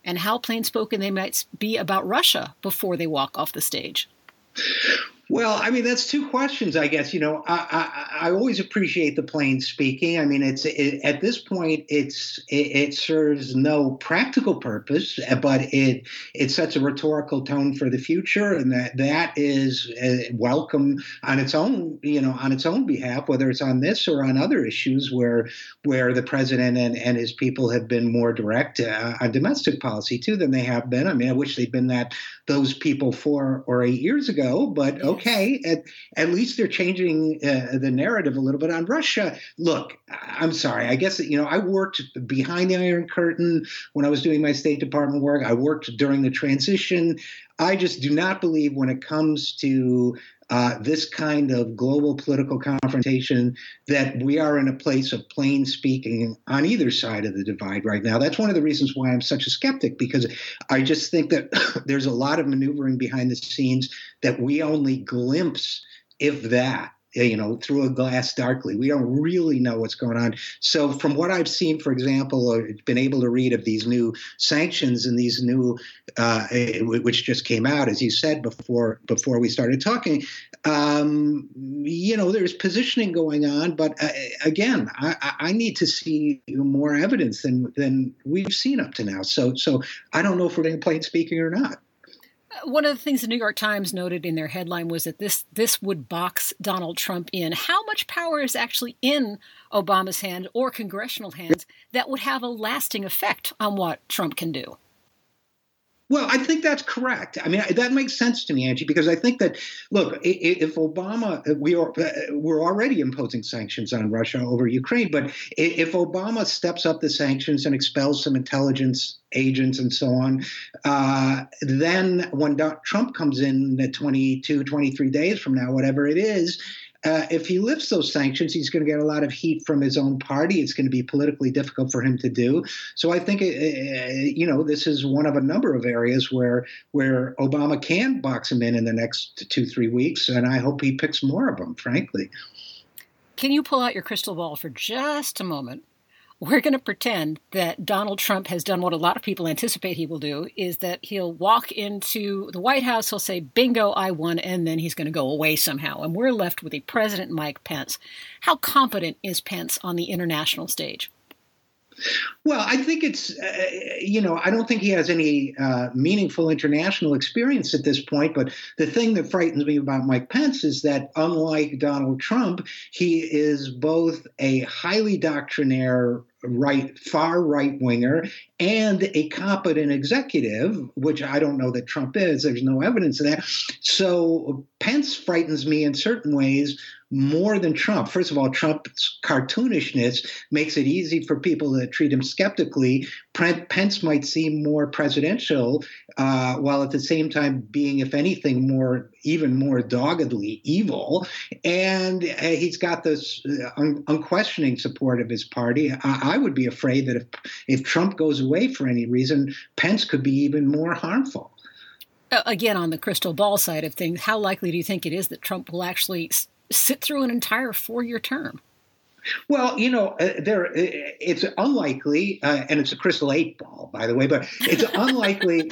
A: and how plain spoken they might be about Russia before they walk off the stage?
C: Well, I mean, that's two questions, I guess. You know, I, I, I always appreciate the plain speaking. I mean, it's it, at this point, it's it, it, serves no practical purpose, but it it sets a rhetorical tone for the future, and that that is uh, welcome on its own. You know, on its own behalf, whether it's on this or on other issues where where the president and, and his people have been more direct uh, on domestic policy too than they have been. I mean, I wish they'd been that those people four or eight years ago, but okay, at, at least they're changing uh, the narrative a little bit on Russia. Look, I'm sorry. I guess you know I worked behind the Iron Curtain when I was doing my State Department work. I worked during the transition. I just do not believe when it comes to uh, this kind of global political confrontation that we are in a place of plain speaking on either side of the divide right now. That's one of the reasons why I'm such a skeptic because I just think that there's a lot of maneuvering behind the scenes that we only glimpse, if that, you know, through a glass darkly. We don't really know what's going on. So, from what I've seen, for example, or been able to read of these new sanctions and these new, uh, eh, which just came out, as you said before, before we started talking, um, you know, there's positioning going on. But uh, again, I, I, need to see more evidence than than we've seen up to now. So, so I don't know if we're going to plain speaking or not.
A: One of the things the New York Times noted in their headline was that this this would box Donald Trump in. How much power is actually in Obama's hand or congressional hands that would have a lasting effect on what Trump can do?
C: Well, I think that's correct. I mean, that makes sense to me, Angie, because I think that look, if Obama, we are we're already imposing sanctions on Russia over Ukraine, but if Obama steps up the sanctions and expels some intelligence agents and so on, uh, then when Trump comes in 22, 23 days from now, whatever it is, uh, if he lifts those sanctions, he's going to get a lot of heat from his own party. It's going to be politically difficult for him to do. So I think, uh, uh, you know, this is one of a number of areas where where Obama can box him in in the next two three weeks, and I hope he picks more of them. Frankly.
A: Can you pull out your crystal ball for just a moment we're going to pretend that Donald Trump has done what a lot of people anticipate he will do is that he'll walk into the White House, he'll say, bingo, I won, and then he's going to go away somehow. And we're left with a President Mike Pence. How competent is Pence on the international stage?
C: Well, I think it's, uh, you know, I don't think he has any uh, meaningful international experience at this point. But the thing that frightens me about Mike Pence is that, unlike Donald Trump, he is both a highly doctrinaire right far right winger and a competent executive which i don't know that trump is there's no evidence of that so pence frightens me in certain ways more than Trump. First of all, Trump's cartoonishness makes it easy for people to treat him skeptically. Pence might seem more presidential, uh, while at the same time being, if anything, more even more doggedly evil. And uh, he's got this uh, un- unquestioning support of his party. I-, I would be afraid that if if Trump goes away for any reason, Pence could be even more harmful
A: again on the crystal ball side of things how likely do you think it is that trump will actually sit through an entire four year term?
C: Well, you know, uh, there uh, it's unlikely, uh, and it's a crystal eight ball, by the way, but it's unlikely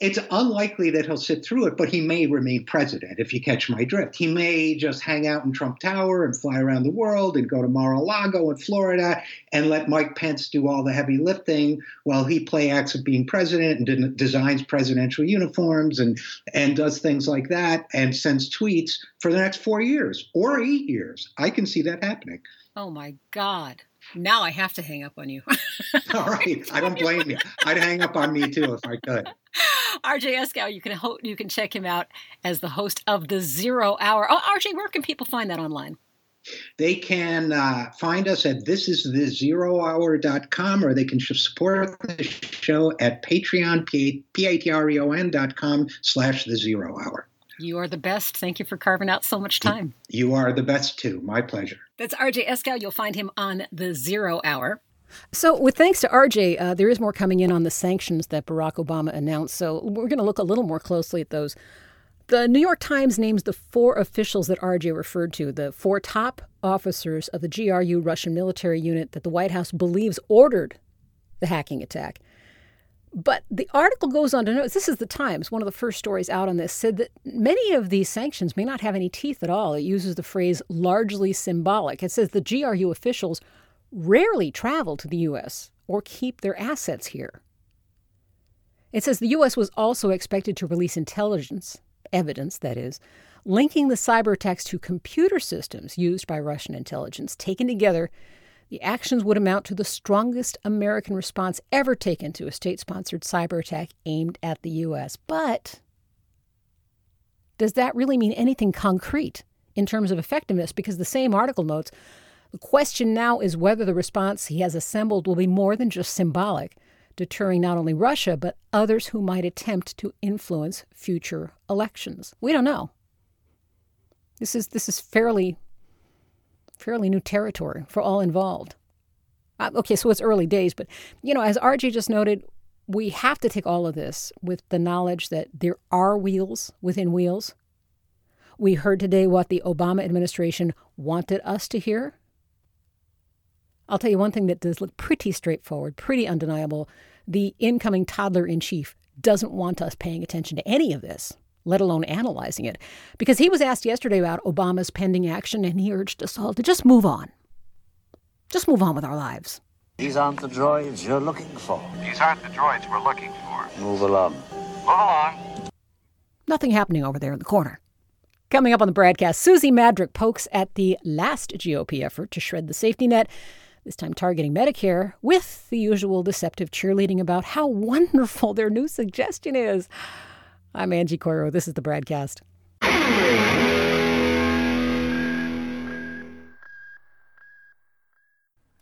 C: it's unlikely that he'll sit through it, but he may remain president, if you catch my drift. He may just hang out in Trump Tower and fly around the world and go to Mar-a-Lago in Florida and let Mike Pence do all the heavy lifting while he play acts of being president and de- designs presidential uniforms and, and does things like that and sends tweets for the next four years or eight years. I can see that happening.
A: Oh my God. Now I have to hang up on you.
C: All right. I don't blame you. I'd hang up on me too if I could.
A: RJ Eskow, you can ho- you can check him out as the host of the Zero Hour. Oh, RJ, where can people find that online?
C: They can uh, find us at thisisthezerohour.com or they can support the show at Patreon, P-A-T-R-E-O-N dot com slash the zero hour.
A: You are the best. Thank you for carving out so much time.
C: You are the best too. My pleasure.
A: That's RJ Eskow. You'll find him on the Zero Hour. So, with thanks to RJ, uh, there is more coming in on the sanctions that Barack Obama announced. So, we're going to look a little more closely at those. The New York Times names the four officials that RJ referred to, the four top officers of the GRU Russian military unit that the White House believes ordered the hacking attack. But the article goes on to note this is the Times, one of the first stories out on this, said that many of these sanctions may not have any teeth at all. It uses the phrase largely symbolic. It says the GRU officials rarely travel to the U.S. or keep their assets here. It says the U.S. was also expected to release intelligence, evidence that is, linking the cyber attacks to computer systems used by Russian intelligence. Taken together, the actions would amount to the strongest American response ever taken to a state sponsored cyber attack aimed at the U.S. But does that really mean anything concrete in terms of effectiveness? Because the same article notes the question now is whether the response he has assembled will be more than just symbolic, deterring not only Russia, but others who might attempt to influence future elections. We don't know. This is, this is fairly fairly new territory for all involved. Uh, okay, so it's early days, but you know, as RJ just noted, we have to take all of this with the knowledge that there are wheels within wheels. We heard today what the Obama administration wanted us to hear. I'll tell you one thing that does look pretty straightforward, pretty undeniable. The incoming toddler in chief doesn't want us paying attention to any of this let alone analyzing it. Because he was asked yesterday about Obama's pending action, and he urged us all to just move on. Just move on with our lives.
D: These aren't the droids you're looking for.
E: These aren't the droids we're looking for.
D: Move along.
E: Move along.
A: Nothing happening over there in the corner. Coming up on the BradCast, Susie Madrak pokes at the last GOP effort to shred the safety net, this time targeting Medicare, with the usual deceptive cheerleading about how wonderful their new suggestion is. I'm Angie Coiro. This is the BradCast.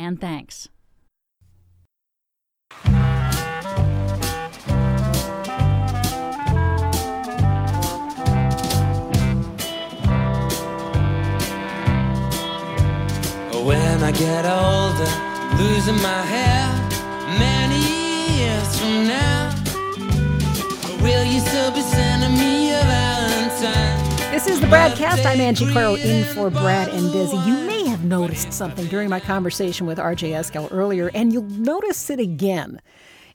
F: and thanks.
G: When I get older, losing my hair many years from now, will you still be sending me a Valentine?
A: This is the BradCast. I'm Angie Coiro in for Brad and Desi. You may have noticed something during my conversation with RJ Eskow earlier, and you'll notice it again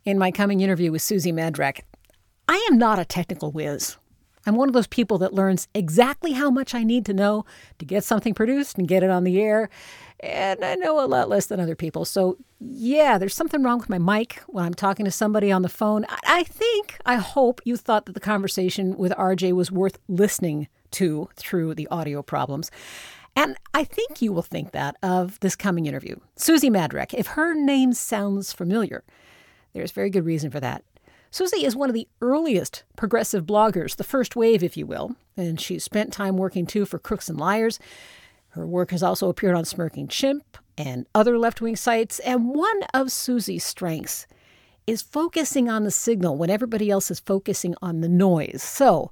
A: in my coming interview with Susie Madrak. I am not a technical whiz. I'm one of those people that learns exactly how much I need to know to get something produced and get it on the air. And I know a lot less than other people. So, yeah, there's something wrong with my mic when I'm talking to somebody on the phone. I think, I hope you thought that the conversation with RJ was worth listening to through the audio problems. And I think you will think that of this coming interview. Susie Madrak, if her name sounds familiar, there's very good reason for that. Susie is one of the earliest progressive bloggers, the first wave, if you will, and she's spent time working too for Crooks and Liars. Her work has also appeared on Smirking Chimp and other left wing sites, and one of Susie's strengths is focusing on the signal when everybody else is focusing on the noise. So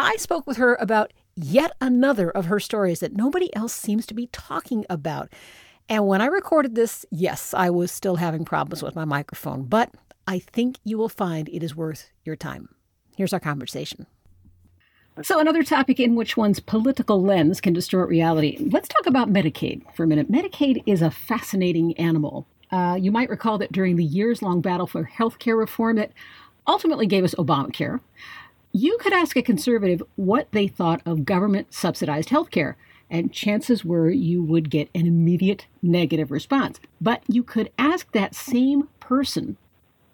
A: I spoke with her about yet another of her stories that nobody else seems to be talking about. And when I recorded this, yes, I was still having problems with my microphone, but I think you will find it is worth your time. Here's our conversation. So, another topic in which one's political lens can distort reality. Let's talk about Medicaid for a minute. Medicaid is a fascinating animal. Uh, you might recall that during the years long battle for health care reform that ultimately gave us Obamacare, you could ask a conservative what they thought of government subsidized health care, and chances were you would get an immediate negative response. But you could ask that same person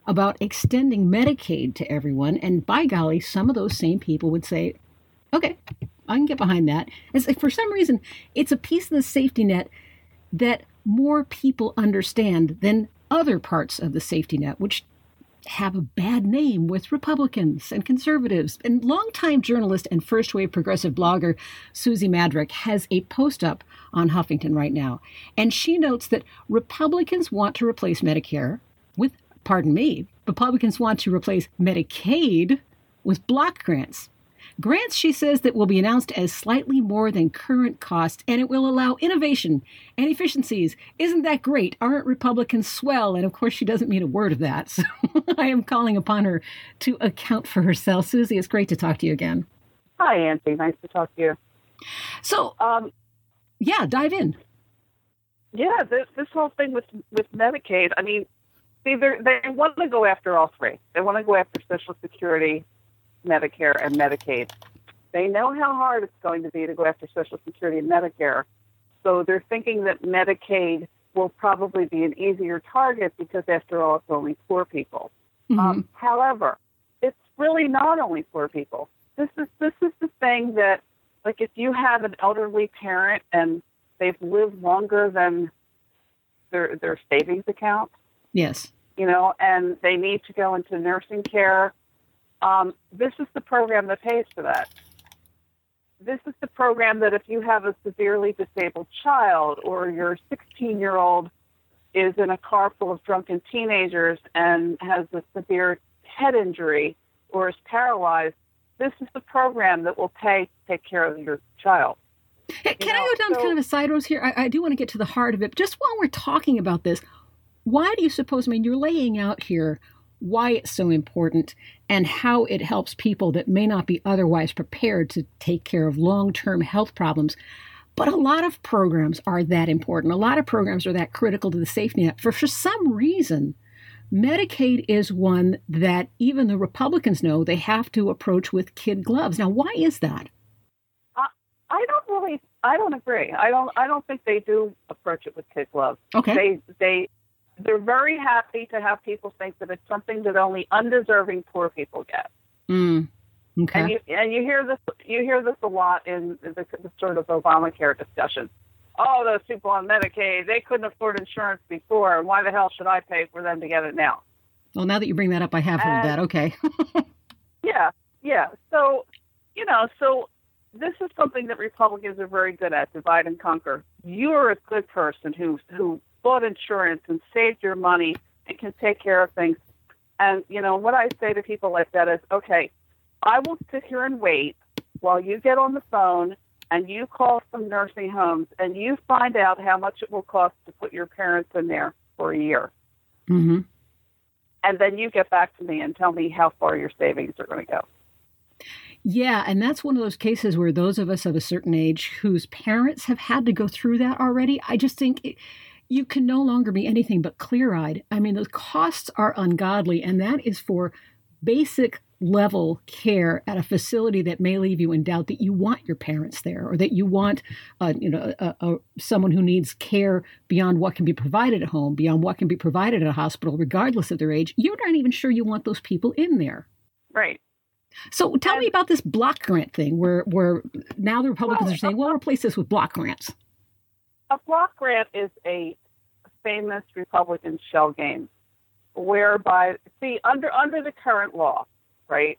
A: about extending Medicaid to everyone, and by golly, some of those same people would say, okay, I can get behind that. As for some reason, it's a piece of the safety net that more people understand than other parts of the safety net, which have a bad name with Republicans and conservatives. And longtime journalist and first wave progressive blogger Susie Madrak has a post up on Huffington right now. And she notes that Republicans want to replace Medicare with, pardon me, Republicans want to replace Medicaid with block grants. Grants, she says, that will be announced as slightly more than current cost, and it will allow innovation and efficiencies. Isn't that great? Aren't Republicans swell? And of course, she doesn't mean a word of that. So I am calling upon her to account for herself. Susie, it's great to talk to you again.
H: Hi, Auntie. Nice to talk to you.
A: So,
H: Um,
A: yeah, dive in.
H: yeah, this, this whole thing with with Medicaid. I mean, see, they they want to go after all three. They want to go after Social Security, Medicare, and Medicaid. They know how hard it's going to be to go after Social Security and Medicare, so they're thinking that Medicaid will probably be an easier target because, after all, it's only poor people. Um, however, it's really not only poor people. This is this is the thing that, like, if you have an elderly parent and they've lived longer than their their savings account,
A: Yes.
H: you know, and they need to go into nursing care. Um, this is the program that pays for that. This is the program that if you have a severely disabled child or your 16 year old is in a car full of drunken teenagers and has a severe head injury or is paralyzed, this is the program that will pay to take care of your child.
A: Hey, Can I go down
H: so-
A: kind of a side road here? I, I do want to get to the heart of it. Just while we're talking about this, why do you suppose? I mean, you're laying out here why it's so important and how it helps people that may not be otherwise prepared to take care of long term health problems. But a lot of programs are that important. A lot of programs are that critical to the safety net. For, for some reason, Medicaid is one that even the Republicans know they have to approach with kid gloves. Now, why is that?
H: I I don't really. I don't agree. I don't. I don't think they do approach it with kid gloves.
A: Okay.
H: They they they're very happy to have people think that it's something that only undeserving poor people get.
A: Mm. Okay.
H: And you and you hear this you hear this a lot in the, the sort of Obamacare discussion. Oh, those people on Medicaid, they couldn't afford insurance before. Why the hell should I pay for them to get it now?
A: Well, now that you bring that up, I have heard
H: And-
A: that. Okay.
H: Yeah, yeah. So, you know, so this is something that Republicans are very good at: divide and conquer. You're a good person who who bought insurance and saved your money and can take care of things. And you know what I say to people like that is, okay, I will sit here and wait while you get on the phone and you call some nursing homes and you find out how much it will cost to put your parents in there for a year.
A: Mm-hmm.
H: And then you get back to me and tell me how far your savings are going to go.
A: Yeah, and that's one of those cases where those of us of a certain age whose parents have had to go through that already, I just think it, you can no longer be anything but clear eyed. I mean, the costs are ungodly, and that is for basic level care at a facility that may leave you in doubt that you want your parents there or that you want uh, you know a, a, someone who needs care beyond what can be provided at home beyond what can be provided at a hospital regardless of their age you're not even sure you want those people in there
H: Right.
A: so tell me about this block grant thing where where now the Republicans
H: Well,
A: are saying, well, replace this with block grants.
H: A block grant is a famous Republican shell game, whereby see under under the current law, right?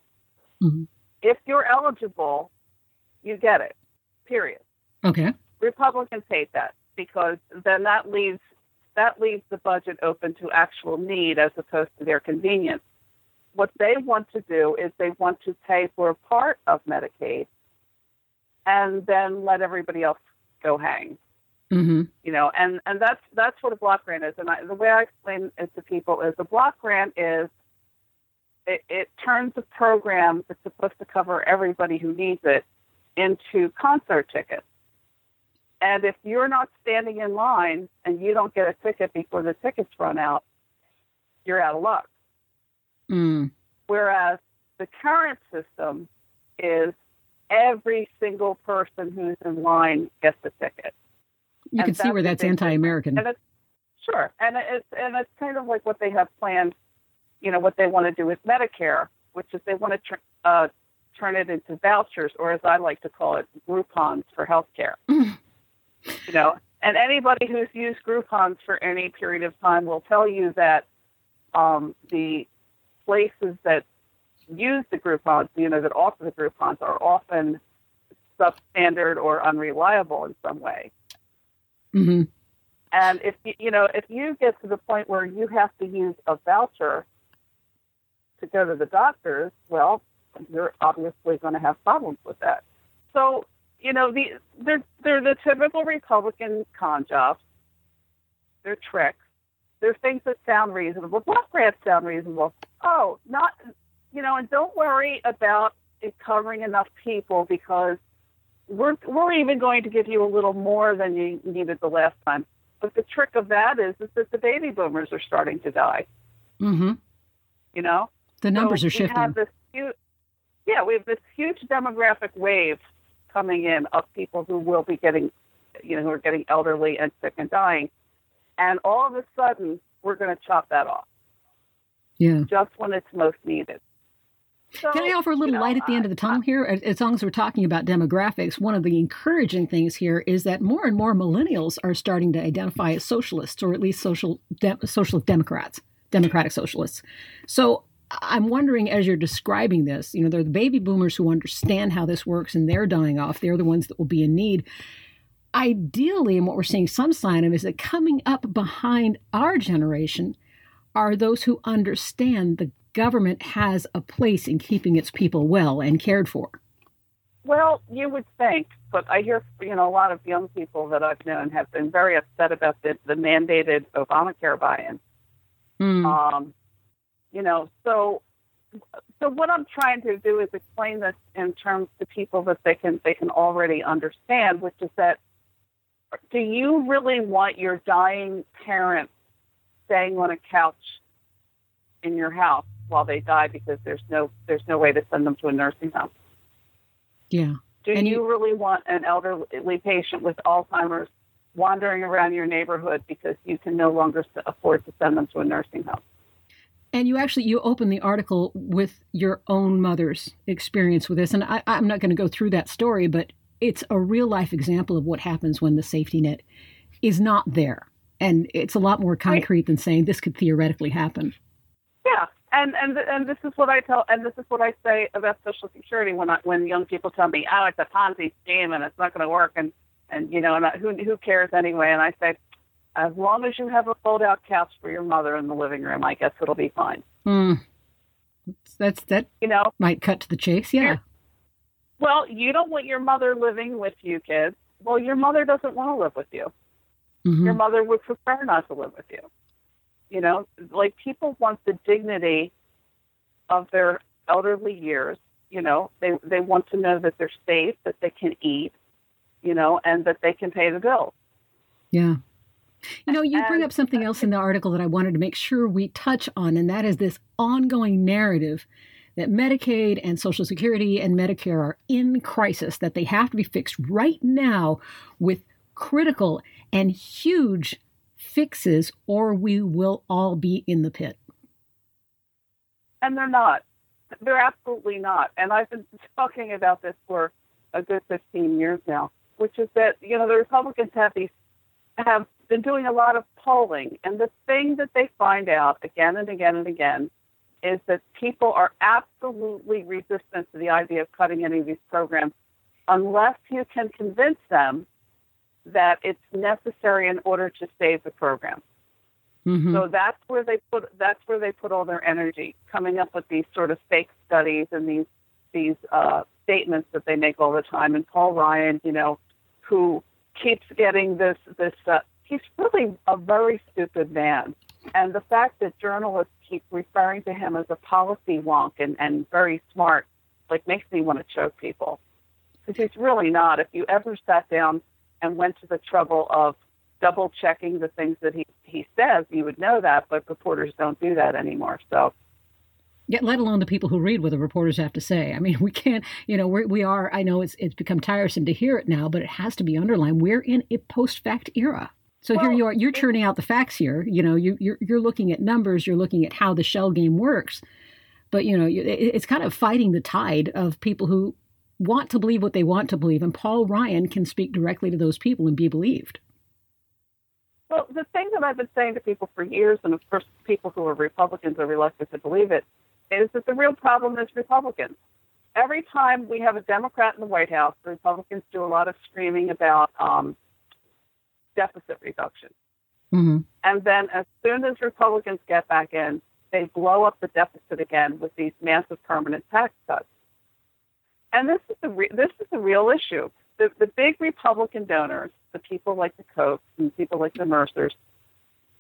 A: Mhm.
H: If you're eligible, you get it. Period.
A: Okay.
H: Republicans hate that because then that leaves that leaves the budget open to actual need as opposed to their convenience. What they want to do is they want to pay for a part of Medicaid and then let everybody else go hang
A: hmm
H: you know, and and that's that's what a block grant is. And I, the way I explain it to people is a block grant is it, it turns a program that's supposed to cover everybody who needs it into concert tickets. And if you're not standing in line and you don't get a ticket before the tickets run out, you're out of luck.
A: Mm.
H: Whereas the current system is every single person who's in line gets a ticket.
A: You
H: And
A: can see where that's anti-American.
H: And sure, and it's and it's kind of like what they have planned. You know what they want to do with Medicare, which is they want to tr- uh, turn it into vouchers, or as I like to call it, Groupons for healthcare. you know, and anybody who's used Groupons for any period of time will tell you that um, the places that use the Groupons, you know, that offer the Groupons, are often substandard or unreliable in some way.
A: Hmm
H: And if you, you know, if you get to the point where you have to use a voucher to go to the doctors, well, you're obviously going to have problems with that. So, you know, the they're they're the typical Republican con jobs. They're tricks. They're things that sound reasonable. Block grants sound reasonable. Oh, not you know, and don't worry about it covering enough people because we're we're even going to give you a little more than you needed the last time. But the trick of that is, is that the baby boomers are starting to die.
A: Mm-hmm.
H: You know,
A: The numbers
H: so
A: are shifting.
H: We have this huge, yeah, we have this huge demographic wave coming in of people who will be getting, you know, who are getting elderly and sick and dying, and all of a sudden we're going to chop that off
A: yeah.
H: just when it's most needed. So,
A: Can I offer a little
H: you know,
A: light at the end of the tunnel here? As, long as we're talking about demographics, one of the encouraging things here is that more and more millennials are starting to identify as socialists, or at least social de- social democrats, democratic socialists. So I'm wondering, as you're describing this, you know, they're the baby boomers who understand how this works, and they're dying off. They're the ones that will be in need. Ideally, and what we're seeing some sign of is that coming up behind our generation are those who understand the government has a place in keeping its people well and cared for.
H: Well, you would think, but I hear you know a lot of young people that I've known have been very upset about the, the mandated Obamacare buy-in.
A: Mm.
H: Um, you know, so so what I'm trying to do is explain this in terms to people that they can they can already understand, which is that do you really want your dying parents staying on a couch in your house while they die because there's no there's no way to send them to a nursing home?
A: Yeah.
H: Do
A: And
H: you,
A: you-
H: really want an elderly patient with Alzheimer's wandering around your neighborhood because you can no longer afford to send them to a nursing home?
A: And you actually you open the article with your own mother's experience with this, and I, I'm not going to go through that story, but it's a real life example of what happens when the safety net is not there, and it's a lot more concrete than saying this could theoretically happen.
H: Yeah, and and and this is what I tell, and this is what I say about Social Security when I, when young people tell me, "Oh, it's a Ponzi scheme and it's not going to work," and and you know, and I, who who cares anyway? And I say, as long as you have a fold-out couch for your mother in the living room, I guess it'll be fine.
A: Hmm. That's that
H: You know,
A: might cut to the chase. Yeah.
H: well, you don't want your mother living with you, kids. Well, your mother doesn't want to live with you.
A: Mhm.
H: Your mother would prefer not to live with you. You know, like people want the dignity of their elderly years. You know, they they want to know that they're safe, that they can eat, you know, and that they can pay the bills.
A: Yeah. You know, you bring up something else in the article that I wanted to make sure we touch on, and that is this ongoing narrative that Medicaid and Social Security and Medicare are in crisis, that they have to be fixed right now with critical and huge fixes, or we will all be in the pit.
H: And they're not. They're absolutely not. And I've been talking about this for a good 15 years now, which is that, you know, the Republicans have these have been doing a lot of polling, and the thing that they find out again and again and again is that people are absolutely resistant to the idea of cutting any of these programs unless you can convince them that it's necessary in order to save the program.
A: Mhm.
H: So that's where they put that's where they put all their energy, coming up with these sort of fake studies and these these uh, statements that they make all the time. And Paul Ryan, you know, who keeps getting this this uh, he's really a very stupid man. And the fact that journalists keep referring to him as a policy wonk and, and very smart, like makes me want to choke people. Because he's really not. If you ever sat down and went to the trouble of double checking the things that he, he says, you would know that, but reporters don't do that anymore. So
A: Yet, let alone the people who read what the reporters have to say. I mean, we can't, you know, we're, we are, I know it's, it's become tiresome to hear it now, but it has to be underlined. We're in a post fact era. So here you are, you're churning out the facts here. You know, you, you're, you're looking at numbers, you're looking at how the shell game works. But, you know, you- it, it's kind of fighting the tide of people who want to believe what they want to believe. And Paul Ryan can speak directly to those people and be believed.
H: Well, the thing that I've been saying to people for years, and of course, people who are Republicans are reluctant to believe it, is that the real problem is Republicans. Every time we have a Democrat in the White House, the Republicans do a lot of screaming about um, deficit reduction.
A: Mm-hmm.
H: And then as soon as Republicans get back in, they blow up the deficit again with these massive permanent tax cuts. And this is the re- this is a real issue. The the big Republican donors, the people like the Kochs and people like the Mercers,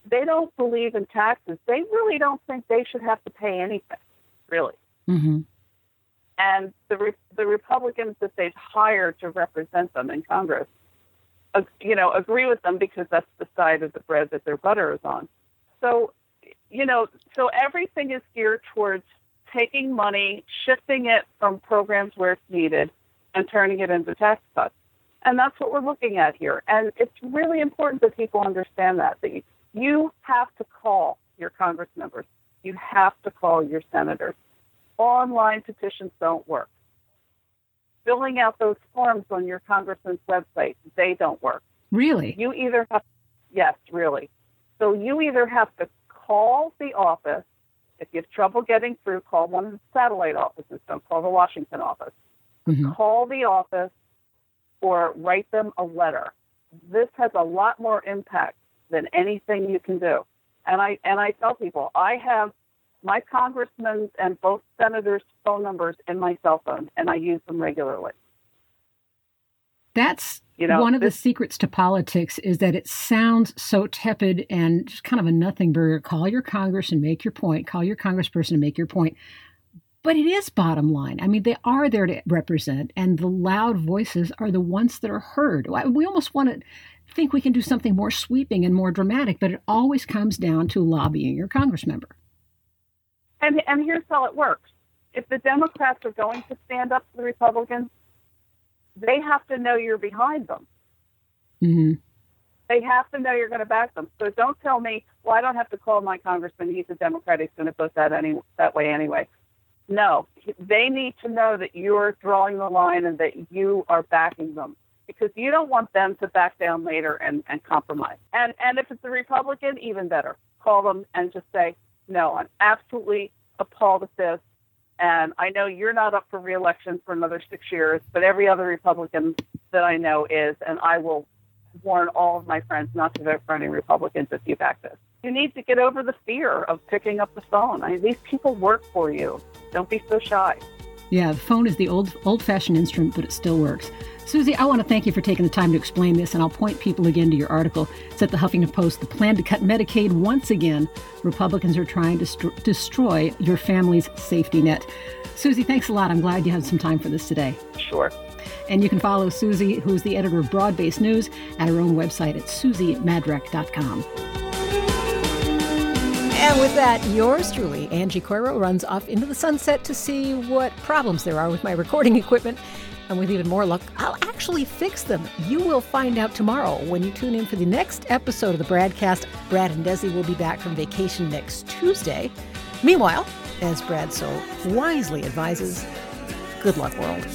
H: they don't believe in taxes. They really don't think they should have to pay anything, really.
A: Mm-hmm.
H: And the re- the Republicans that they've hired to represent them in Congress, uh, you know, agree with them because that's the side of the bread that their butter is on. So, you know, so everything is geared towards taking money, shifting it from programs where it's needed, and turning it into tax cuts. And that's what we're looking at here. And it's really important that people understand that that you have to call your Congress members. You have to call your senators. Online petitions don't work. Filling out those forms on your congressman's website, they don't work.
A: Really?
H: You either have, yes, really. So you either have to call the office. If you have trouble getting through, call one of the satellite offices. Don't call the Washington office.
A: Mhm.
H: Call the office or write them a letter. This has a lot more impact than anything you can do. And I and I tell people I have my congressmen's and both senators' phone numbers in my cell phone, and I use them regularly.
A: That's
H: You know,
A: one of the secrets to politics is that it sounds so tepid and just kind of a nothing burger. Call your Congress and make your point. Call your congressperson and make your point. But it is bottom line. I mean, they are there to represent, and the loud voices are the ones that are heard. We almost want to think we can do something more sweeping and more dramatic, but it always comes down to lobbying your Congress member.
H: And and here's how it works. If the Democrats are going to stand up to the Republicans, they have to know you're behind them.
A: hmm
H: They have to know you're going to back them. So don't tell me, well, I don't have to call my congressman. He's a Democrat. He's going to vote that any that way anyway. No, they need to know that you're drawing the line and that you are backing them because you don't want them to back down later and, and compromise. And and if it's a Republican, even better. Call them and just say, no, I'm absolutely appalled at this. And I know you're not up for reelection for another six years, but every other Republican that I know is, and I will warn all of my friends not to vote for any Republicans if you back this. You need to get over the fear of picking up the phone. I mean, these people work for you. Don't be so shy.
A: Yeah, the phone is the old old fashioned instrument, but it still works. Susie, I want to thank you for taking the time to explain this, and I'll point people again to your article. It's at the Huffington Post. The plan to cut Medicaid once again. Republicans are trying to st- destroy your family's safety net. Susie, thanks a lot. I'm glad you had some time for this today.
H: Sure.
A: And you can follow Susie, who's the editor of Broad Based News, at her own website at susiemadrak.com. And with that, yours truly, Angie Coiro, runs off into the sunset to see what problems there are with my recording equipment. And with even more luck, I'll actually fix them. You will find out tomorrow when you tune in for the next episode of the BradCast. Brad and Desi will be back from vacation next Tuesday. Meanwhile, as Brad so wisely advises, good luck, world.